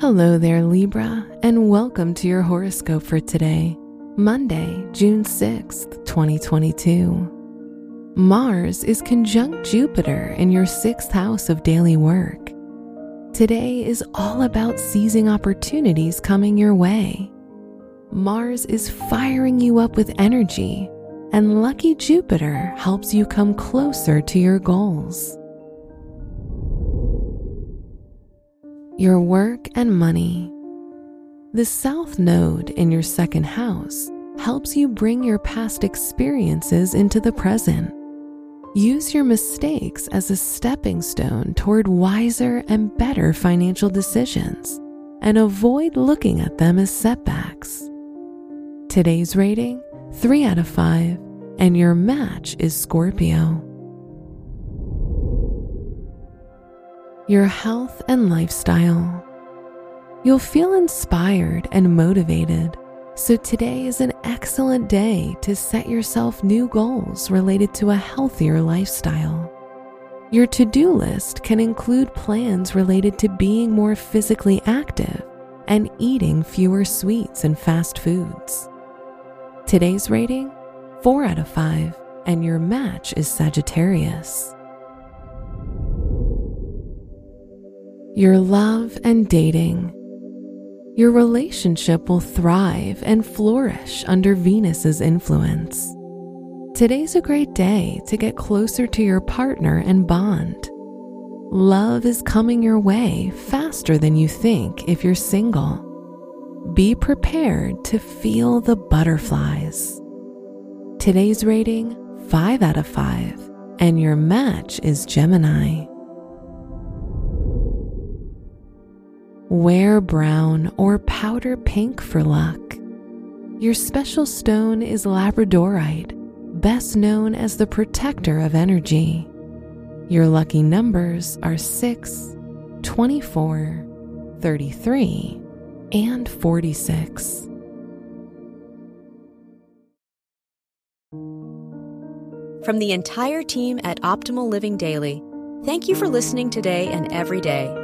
Hello there, Libra, and welcome to your horoscope for today, Monday, June 6th, 2022. Mars is conjunct Jupiter in your sixth house of daily work. Today is all about seizing opportunities coming your way. Mars is firing you up with energy, and lucky Jupiter helps you come closer to your goals. Your work and money. The South Node in your second house helps you bring your past experiences into the present. Use your mistakes as a stepping stone toward wiser and better financial decisions and avoid looking at them as setbacks. Today's rating 3 out of 5, and your match is Scorpio. Your health and lifestyle. You'll feel inspired and motivated, so today is an excellent day to set yourself new goals related to a healthier lifestyle. Your to do list can include plans related to being more physically active and eating fewer sweets and fast foods. Today's rating 4 out of 5, and your match is Sagittarius. Your love and dating. Your relationship will thrive and flourish under Venus's influence. Today's a great day to get closer to your partner and bond. Love is coming your way faster than you think if you're single. Be prepared to feel the butterflies. Today's rating 5 out of 5, and your match is Gemini. Wear brown or powder pink for luck. Your special stone is labradorite, best known as the protector of energy. Your lucky numbers are 6, 24, 33, and 46. From the entire team at Optimal Living Daily, thank you for listening today and every day